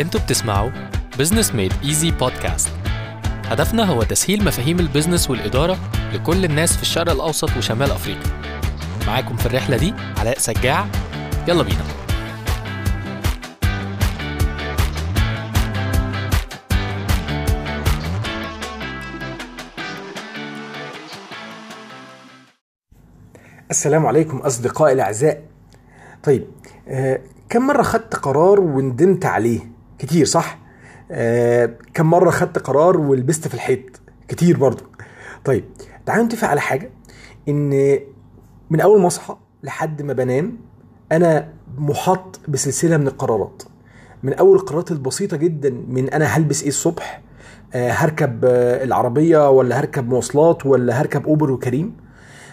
أنتوا بتسمعوا Business Made Easy Podcast هدفنا هو تسهيل مفاهيم ال business والإدارة لكل الناس في الشرق الأوسط وشمال أفريقيا. معاكم في الرحلة دي علاء سجاع. يلا بينا. السلام عليكم أصدقائي الأعزاء. طيب آه كم مرة خدت قرار وندمت عليه؟ كتير صح؟ آه كم مرة خدت قرار ولبست في الحيط؟ كتير برضو. طيب تعالوا نتفق على حاجة إن من أول ما أصحى لحد ما بنام أنا محاط بسلسلة من القرارات. من أول القرارات البسيطة جدا من أنا هلبس إيه الصبح آه هركب آه العربية ولا هركب مواصلات ولا هركب أوبر وكريم.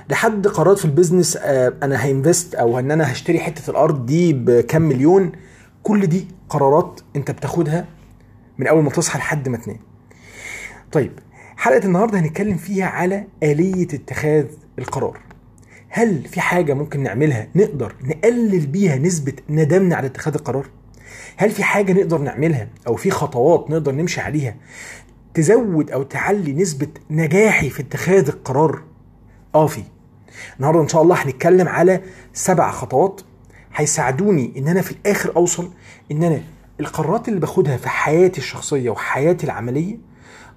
لحد قرارات في البيزنس آه، أنا هينفست أو إن أنا هشتري حتة الأرض دي بكام مليون كل دي قرارات انت بتاخدها من أول ما تصحى لحد ما تنام. طيب حلقة النهارده هنتكلم فيها على آلية اتخاذ القرار. هل في حاجة ممكن نعملها نقدر نقلل بيها نسبة ندمنا على اتخاذ القرار؟ هل في حاجة نقدر نعملها أو في خطوات نقدر نمشي عليها تزود أو تعلي نسبة نجاحي في اتخاذ القرار؟ آه في. النهارده إن شاء الله هنتكلم على سبع خطوات هيساعدوني إن أنا في الآخر أوصل إن أنا القرارات اللي باخدها في حياتي الشخصية وحياتي العملية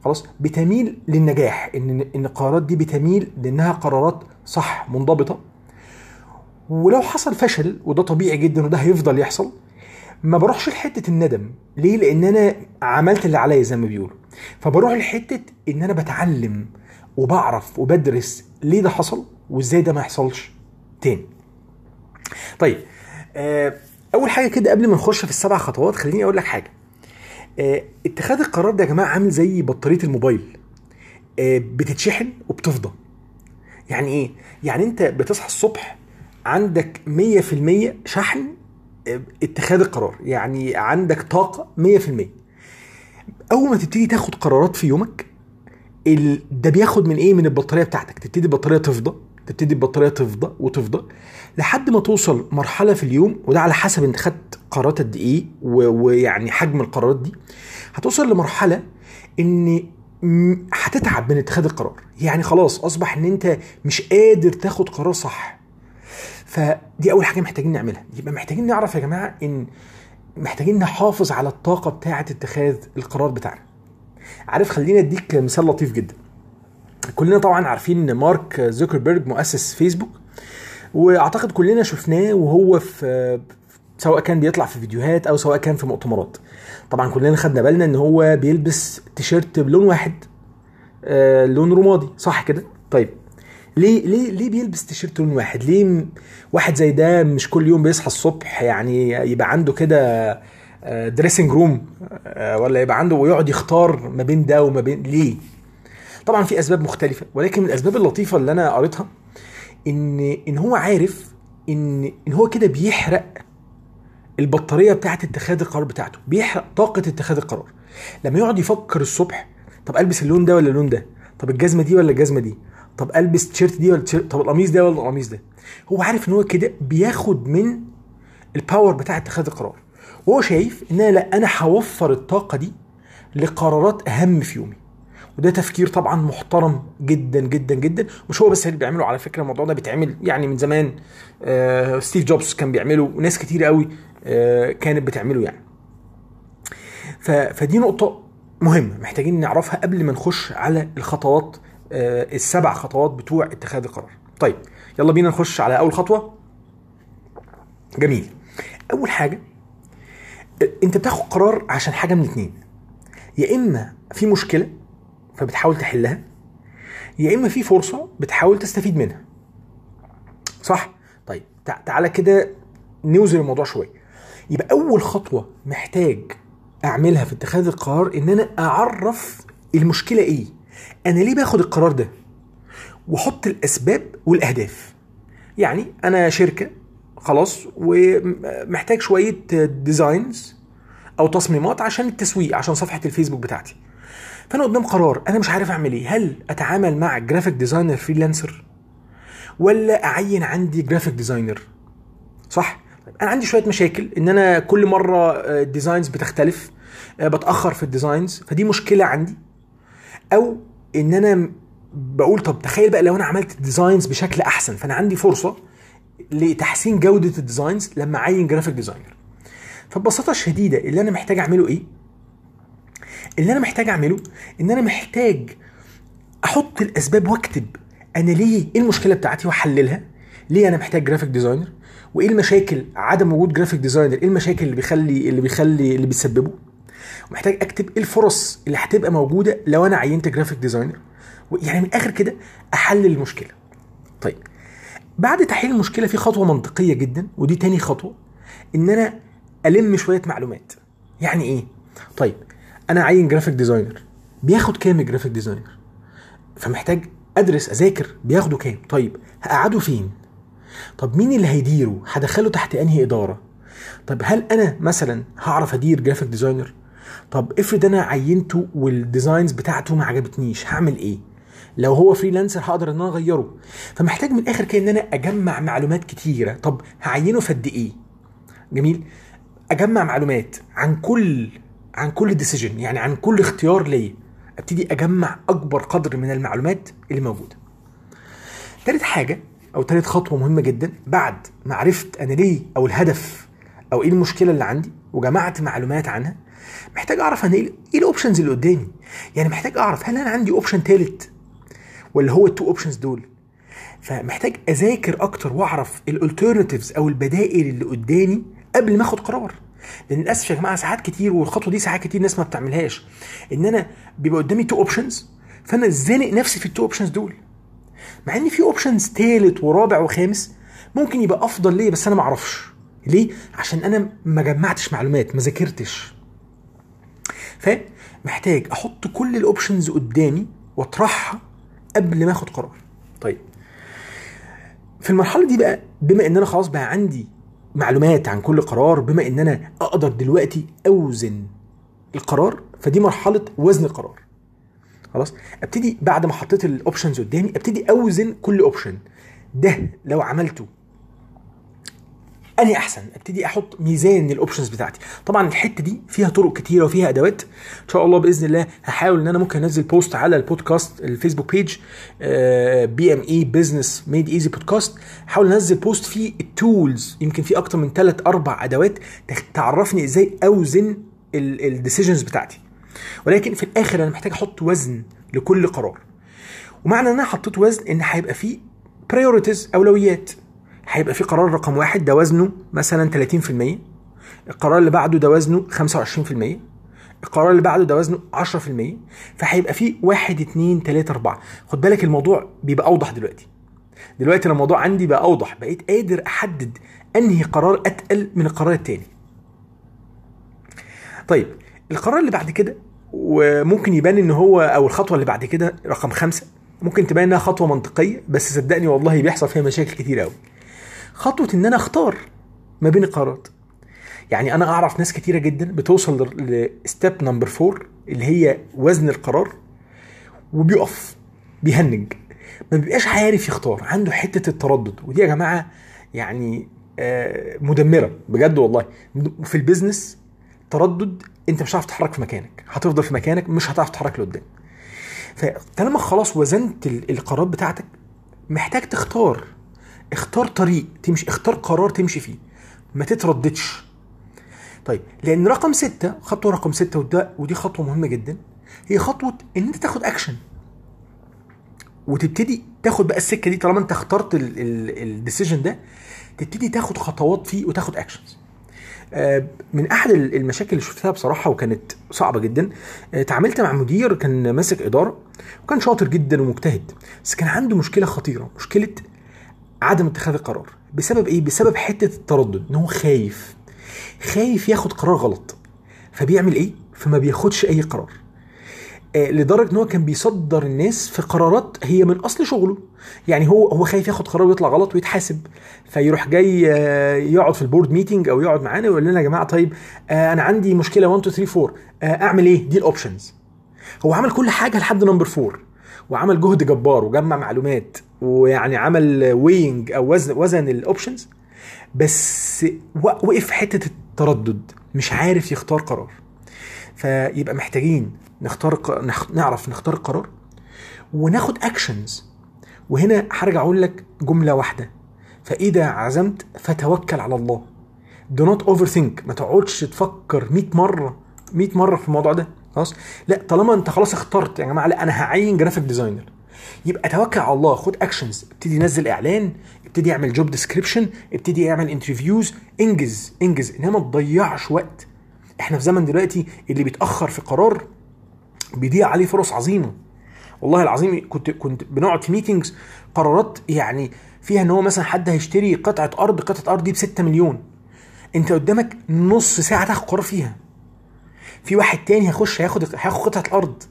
خلاص بتميل للنجاح إن إن القرارات دي بتميل لإنها قرارات صح منضبطة. ولو حصل فشل وده طبيعي جدا وده هيفضل يحصل ما بروحش لحتة الندم. ليه؟ لأن أنا عملت اللي عليا زي ما بيقولوا. فبروح لحتة إن أنا بتعلم وبعرف وبدرس ليه ده حصل وإزاي ده ما يحصلش تاني. طيب أول حاجة كده قبل ما نخش في السبع خطوات خليني أقول لك حاجة. آه، اتخاذ القرار ده يا جماعة عامل زي بطارية الموبايل. آه، بتتشحن وبتفضى. يعني إيه؟ يعني أنت بتصحى الصبح عندك 100% شحن آه، اتخاذ القرار. يعني عندك طاقة 100% أول ما تبتدي تاخد قرارات في يومك. ده بياخد من إيه؟ من البطارية بتاعتك. تبتدي البطارية تفضى. تبتدي البطاريه تفضى وتفضى لحد ما توصل مرحلة في اليوم وده على حسب انت خدت قرارات قد إيه. ويعني حجم القرارات دي هتوصل لمرحلة إن هتتعب من اتخاذ القرار. يعني خلاص أصبح إن أنت مش قادر تاخد قرار صح. فدي أول حاجة محتاجين نعملها. يبقى محتاجين نعرف يا جماعة إن محتاجين نحافظ على الطاقة بتاعة اتخاذ القرار بتاعنا. عارف خليني أديك مثال لطيف جدا. كلنا طبعا عارفين مارك زوكربيرج مؤسس فيسبوك وأعتقد كلنا شفناه وهو في سواء كان بيطلع في فيديوهات أو سواء كان في مؤتمرات. طبعا كلنا خدنا بالنا إن هو بيلبس تيشيرت بلون واحد آه لون رمادي صح كده؟ طيب ليه ليه ليه بيلبس تيشيرت لون واحد؟ ليه واحد زي ده مش كل يوم بيصحى الصبح يعني يبقى عنده كده dressing room ولا يبقى عنده ويقعد يختار ما بين ده وما بين ليه؟ طبعا في أسباب مختلفة ولكن من الأسباب اللطيفة اللي أنا قريتها إن إن هو عارف إن إن هو كده بيحرق البطارية بتاعة اتخاذ القرار بتاعته بيحرق طاقة اتخاذ القرار. لما يقعد يفكر الصبح طب ألبس اللون ده ولا اللون ده؟ طب الجزمة دي ولا الجزمة دي؟ طب ألبس التيشيرت دي ولا التيشيرت طب القميص ده ولا القميص ده؟ هو عارف إن هو كده بياخد من ال power بتاع اتخاذ القرار. وهو شايف إن أنا لأ أنا هوفر الطاقة دي لقرارات أهم في يومي. وده تفكير طبعا محترم جدا جدا جدا. مش هو بس اللي بيعمله. على فكرة الموضوع ده بيتعمل يعني من زمان. آه ستيف جوبز كان بيعمله وناس كتير قوي آه كانت بتعمله يعني. فدي نقطة مهمة محتاجين نعرفها قبل ما نخش على الخطوات آه السبع خطوات بتوع اتخاذ القرار. طيب يلا بينا نخش على أول خطوة. جميل. أول حاجة أنت بتاخد قرار عشان حاجة من اتنين. يا إما في مشكلة فبتحاول تحلها. يا إما في فرصة بتحاول تستفيد منها. صح؟ طيب تع- تعالى كده نوزن الموضوع شوية. يبقى أول خطوة محتاج أعملها في اتخاذ القرار إن أنا أعرف المشكلة إيه. أنا ليه باخد القرار ده؟ وأحط الأسباب والأهداف. يعني أنا شركة خلاص ومحتاج شوية designs أو تصميمات عشان التسويق عشان صفحة الفيسبوك بتاعتي. فأنا قدام قرار أنا مش عارف أعمل إيه. هل أتعامل مع graphic designer freelancer ولا أعين عندي graphic designer صح؟ أنا عندي شوية مشاكل إن أنا كل مرة آه، ال designs بتختلف آه، بتأخر في ال designs فدي مشكلة عندي. أو إن أنا بقول طب تخيل بقى لو أنا عملت ال designs بشكل أحسن فأنا عندي فرصة لتحسين جودة ال designs لما أعين graphic designer فببساطة شديدة اللي أنا محتاج أعمله إيه؟ اللي أنا محتاج أعمله إن أنا محتاج أحط الأسباب وأكتب أنا ليه إيه المشكلة بتاعتي وأحللها؟ ليه أنا محتاج graphic designer وإيه المشاكل عدم وجود graphic designer إيه المشاكل اللي بيخلي اللي بيخلي اللي بيسببه ومحتاج أكتب إيه الفرص اللي هتبقى موجودة لو أنا عينت graphic designer يعني من الآخر كده أحلل المشكلة. طيب بعد تحليل المشكلة في خطوة منطقية جدا ودي تاني خطوة إن أنا ألم شوية معلومات. يعني إيه؟ طيب أنا عين graphic designer بياخد كام ال graphic designer فمحتاج ادرس اذاكر بياخده كام؟ طيب هقعده فين؟ طب مين اللي هيديره؟ هدخله تحت انهي ادارة؟ طب هل أنا مثلا هعرف ادير graphic designer طب افرض أنا عينته وال designs بتاعته ما عجبتنيش هعمل إيه؟ لو هو freelancer هقدر إن أنا أغيره. فمحتاج من الآخر كده إن أنا أجمع معلومات كتيرة. طب هعينه في قد إيه؟ جميل. أجمع معلومات عن كل عن كل decision يعني عن كل اختيار ليا أبتدي أجمع أكبر قدر من المعلومات اللي موجودة. تالت حاجة أو تالت خطوة مهمة جدا بعد ما عرفت أنا ليه أو الهدف أو إيه المشكلة اللي عندي وجمعت معلومات عنها محتاج أعرف أنا إيه ال options اللي قدامي. يعني محتاج أعرف هل أنا عندي option تالت ولا هو ال two options دول. فمحتاج أذاكر أكتر وأعرف ال alternatives أو البدائل اللي قدامي قبل ما آخد قرار. للأسف يا جماعة ساعات كتير والخطوة دي ساعات كتير ناس ما بتعملهاش. إن أنا بيبقى قدامي two options فأنا زانق نفسي في ال two options دول. مع إن في options تالت ورابع وخامس ممكن يبقى أفضل ليا بس أنا ما أعرفش. ليه؟ عشان أنا ما جمعتش معلومات ما ذاكرتش. فمحتاج أحط كل ال options قدامي وأطرحها قبل ما آخد قرار. طيب. في المرحلة دي بقى بما إن أنا خلاص بقى عندي معلومات عن كل قرار بما ان أنا أقدر دلوقتي أوزن القرار فدي مرحلة وزن القرار. خلاص؟ أبتدي بعد ما حطيت ال options قدامي أبتدي أوزن كل option ده لو عملته انهي أحسن. أبتدي أحط ميزان لل options بتاعتي. طبعا الحتة دي فيها طرق كتيرة وفيها أدوات. إن شاء الله بإذن الله هحاول إن أنا ممكن أنزل post على البودكاست ال Facebook page بي ام اي Business Made Easy Podcast هحاول أنزل post فيه ال tools يمكن في أكتر من ثلاث أربع أدوات تخ- تعرفني إزاي أوزن ال decisions بتاعتي. ولكن في الآخر أنا محتاج أحط وزن لكل قرار. ومعنى إن أنا حطيت وزن إن هيبقى فيه priorities أولويات. هيبقى في قرار رقم واحد ده وزنه مثلا 30% القرار اللي بعده ده وزنه 25% القرار اللي بعده ده وزنه 10% فهيبقى في واحد اتنين تلاتة أربعة. خد بالك الموضوع بيبقى أوضح دلوقتي. دلوقتي الموضوع عندي بقى أوضح بقيت قادر أحدد أنهي قرار أتقل من القرار التاني. طيب القرار اللي بعد كده وممكن يبان إن هو أو الخطوة اللي بعد كده رقم خمسة ممكن تبان إنها خطوة منطقية بس صدقني والله بيحصل فيها مشاكل كتير قوي خطوة إن أنا أختار ما بين القرارات. يعني أنا أعرف ناس كتيرة جدا بتوصل ل step number four اللي هي وزن القرار وبيقف بيهنج. ما بيبقاش عارف يختار عنده حتة التردد. ودي يا جماعة يعني آه، مدمرة بجد والله. في ال business تردد أنت مش هتعرف تتحرك في مكانك. هتفضل في مكانك مش هتعرف تتحرك لقدام. فطالما خلاص وزنت ال- القرارات بتاعتك محتاج تختار. اختار طريق تمشي اختار قرار تمشي فيه ما تترددش. طيب لأن رقم ستة خطوة رقم ستة وده ودي خطوة مهمة جدا هي خطوة إن أنت تاخد اكشن وتبتدي تاخد بقى السكة دي طالما أنت اخترت ال decision ده تبتدي تاخد خطوات فيه وتاخد actions من أحد المشاكل اللي شفتها بصراحة وكانت صعبة جدا آه، اتعاملت مع مدير كان ماسك إدارة وكان شاطر جدا ومجتهد بس كان عنده مشكلة خطيرة مشكلة عدم اتخاذ القرار. بسبب إيه؟ بسبب حتة التردد إن هو خايف. خايف ياخد قرار غلط. فبيعمل إيه؟ فما بياخدش أي قرار. آه، لدرجة إن هو كان بيصدر الناس في قرارات هي من أصل شغله. يعني هو هو خايف ياخد قرار ويطلع غلط ويتحاسب. فيروح جاي آه، يقعد في ال board meeting أو يقعد معانا ويقول لنا يا جماعة طيب آه، أنا عندي مشكلة 1 2 3 4 آه، أعمل إيه؟ دي ال options هو عمل كل حاجة لحد number 4 وعمل جهد جبار وجمع معلومات. ويعني عمل weighing أو وزن وزن ال options بس وقف حتة التردد مش عارف يختار قرار. فيبقى محتاجين نختار نعرف نختار قرار وناخد actions وهنا هرجع أقول لك جملة واحدة. فإذا عزمت فتوكل على الله. Do not overthink. ما تقعدش تفكر 100 مرة 100 مرة في الموضوع ده. خلاص؟ لا طالما أنت خلاص اخترت يا جماعة لا أنا هعين graphic designer يبقى توكل على الله خد actions ابتدي نزل إعلان ابتدي اعمل job description ابتدي اعمل interviews انجز انجز إنما ما تضيعش وقت. إحنا في زمن دلوقتي اللي بيتأخر في قرار بيضيع عليه فرص عظيمة. والله العظيم كنت كنت بنقعد في meetings قرارات يعني فيها إن هو مثلا حد هيشتري قطعة أرض قطعة أرض دي ب 6 مليون. أنت قدامك نص ساعة تاخد قرار فيها. في واحد تاني هيخش هياخد هياخد قطعة الأرض.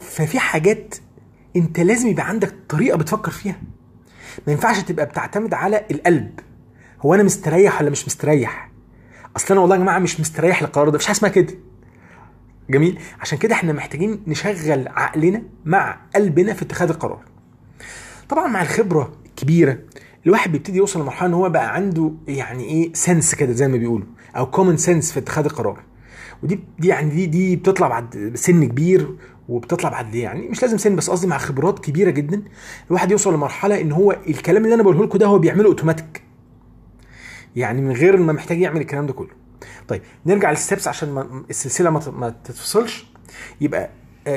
ففي حاجات انت لازم يبقى عندك طريقة بتفكر فيها. ما ينفعش تبقى بتعتمد على القلب. هو أنا مستريح ولا مش مستريح؟ أصل أنا والله يا جماعة مش مستريح للقرار ده مفيش حاجة اسمها كده. جميل؟ عشان كده إحنا محتاجين نشغل عقلنا مع قلبنا في اتخاذ القرار. طبعا مع الخبرة الكبيرة الواحد بيبتدي يوصل لمرحلة إن هو بقى عنده يعني إيه sense كده زي ما بيقولوا أو common sense في اتخاذ القرار. ودي دي يعني دي دي بتطلع بعد سن كبير وبتطلع بعد يعني مش لازم سن بس قصدي مع خبرات كبيرة جدا. الواحد يوصل لمرحلة إن هو الكلام اللي أنا بقوله لكم ده هو بيعمله أوتوماتيك. يعني من غير ما محتاج يعمل الكلام ده كله. طيب نرجع لل steps عشان ما السلسلة ما, تتفصلش. يبقى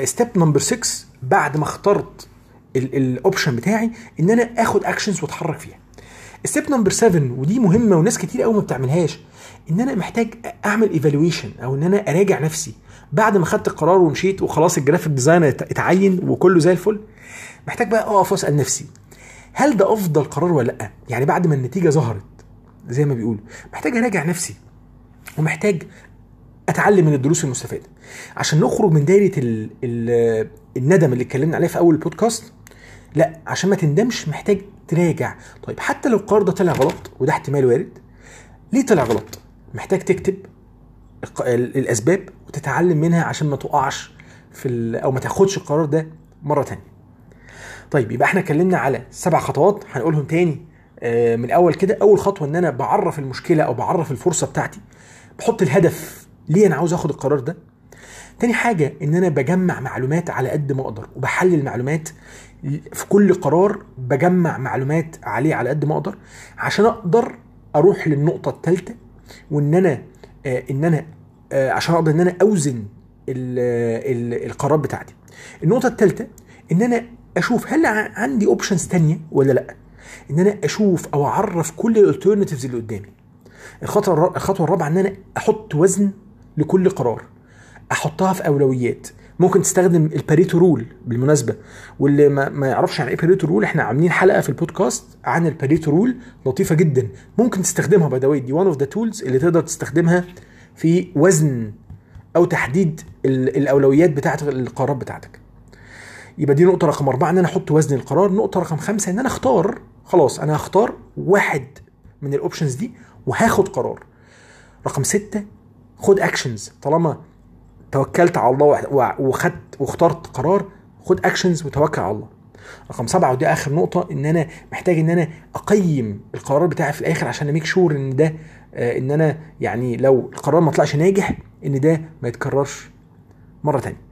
step number 6 بعد ما اخترت ال option بتاعي إن أنا آخد actions وأتحرك فيها. step number 7 ودي مهمة وناس كتير قوي ما بتعملهاش إن أنا محتاج أعمل evaluation أو إن أنا أراجع نفسي. بعد ما خدت القرار ومشيت وخلاص ال graphic designer اتعين وكله زي الفل محتاج بقى أقف وأسأل نفسي هل ده أفضل قرار ولا لأ؟ يعني بعد ما النتيجة ظهرت زي ما بيقولوا محتاج أراجع نفسي ومحتاج أتعلم من الدروس المستفادة. عشان نخرج من دايرة ال ال الندم اللي اتكلمنا عليه في أول البودكاست لا عشان ما تندمش محتاج تراجع. طيب حتى لو القرار ده طلع غلط وده احتمال وارد ليه طلع غلط؟ محتاج تكتب الأسباب وتتعلم منها عشان ما تقعش في أو ما تاخدش القرار ده مرة تانية. طيب يبقى إحنا اتكلمنا على سبع خطوات هنقولهم تاني من الأول كده. أول خطوة إن أنا بعرف المشكلة أو بعرف الفرصة بتاعتي بحط الهدف ليه أنا عاوز آخد القرار ده. تاني حاجة إن أنا بجمع معلومات على قد ما أقدر وبحلل معلومات في كل قرار بجمع معلومات عليه على قد ما أقدر عشان أقدر أروح للنقطة الثالثة وإن أنا آه إن أنا آه عشان أقدر إن أنا أوزن ال ال القرارات بتاعتي. النقطة الثالثة إن أنا أشوف هل عندي options تانية ولا لأ؟ إن أنا أشوف أو أعرف كل ال alternatives اللي قدامي. الخطوة الخطوة الرابعة إن أنا أحط وزن لكل قرار. أحطها في أولويات. ممكن تستخدم ال Pareto rule بالمناسبة. واللي ما, ما يعرفش عن إيه Pareto rule إحنا عاملين حلقة في البودكاست عن ال Pareto rule لطيفة جدا. ممكن تستخدمها by the دي one of the tools اللي تقدر تستخدمها في وزن أو تحديد الأولويات بتاعه القرارات بتاعتك. يبقى دي نقطة رقم أربعة إن أنا أحط وزن القرار. نقطة رقم خمسة إن أنا أختار خلاص أنا هختار واحد من ال options دي وهاخد قرار. رقم ستة خد actions طالما توكلت على الله وخدت واخترت قرار خد actions وتوكل على الله. رقم سبعة ودي آخر نقطة إن أنا محتاج إن أنا أقيم القرار بتاعي في الآخر عشان أ make sure إن ده آه إن أنا يعني لو القرار ما طلعش ناجح إن ده ما يتكررش. مرة تانية.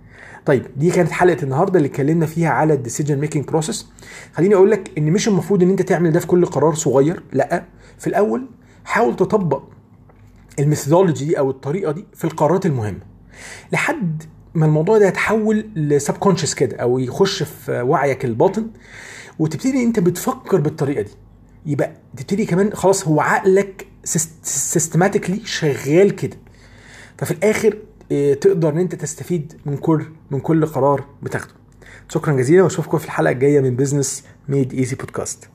طيب دي كانت حلقة النهارده اللي اتكلمنا فيها على ال decision making process خليني أقول لك إن مش المفروض إن أنت تعمل ده في كل قرار صغير لأ. في الأول حاول تطبق ال methodology دي أو الطريقة دي في القرارات المهمة. لحد ما الموضوع ده يتحول ل subconscious كده أو يخش في وعيك الباطن وتبتدي أنت بتفكر بالطريقة دي. يبقى تبتدي كمان خلاص هو عقلك systematically شغال كده. ففي الآخر تقدر إن أنت تستفيد من كل من كل قرار بتاخده. شكرا جزيلا وأشوفكم في الحلقة الجاية من Business Made Easy podcast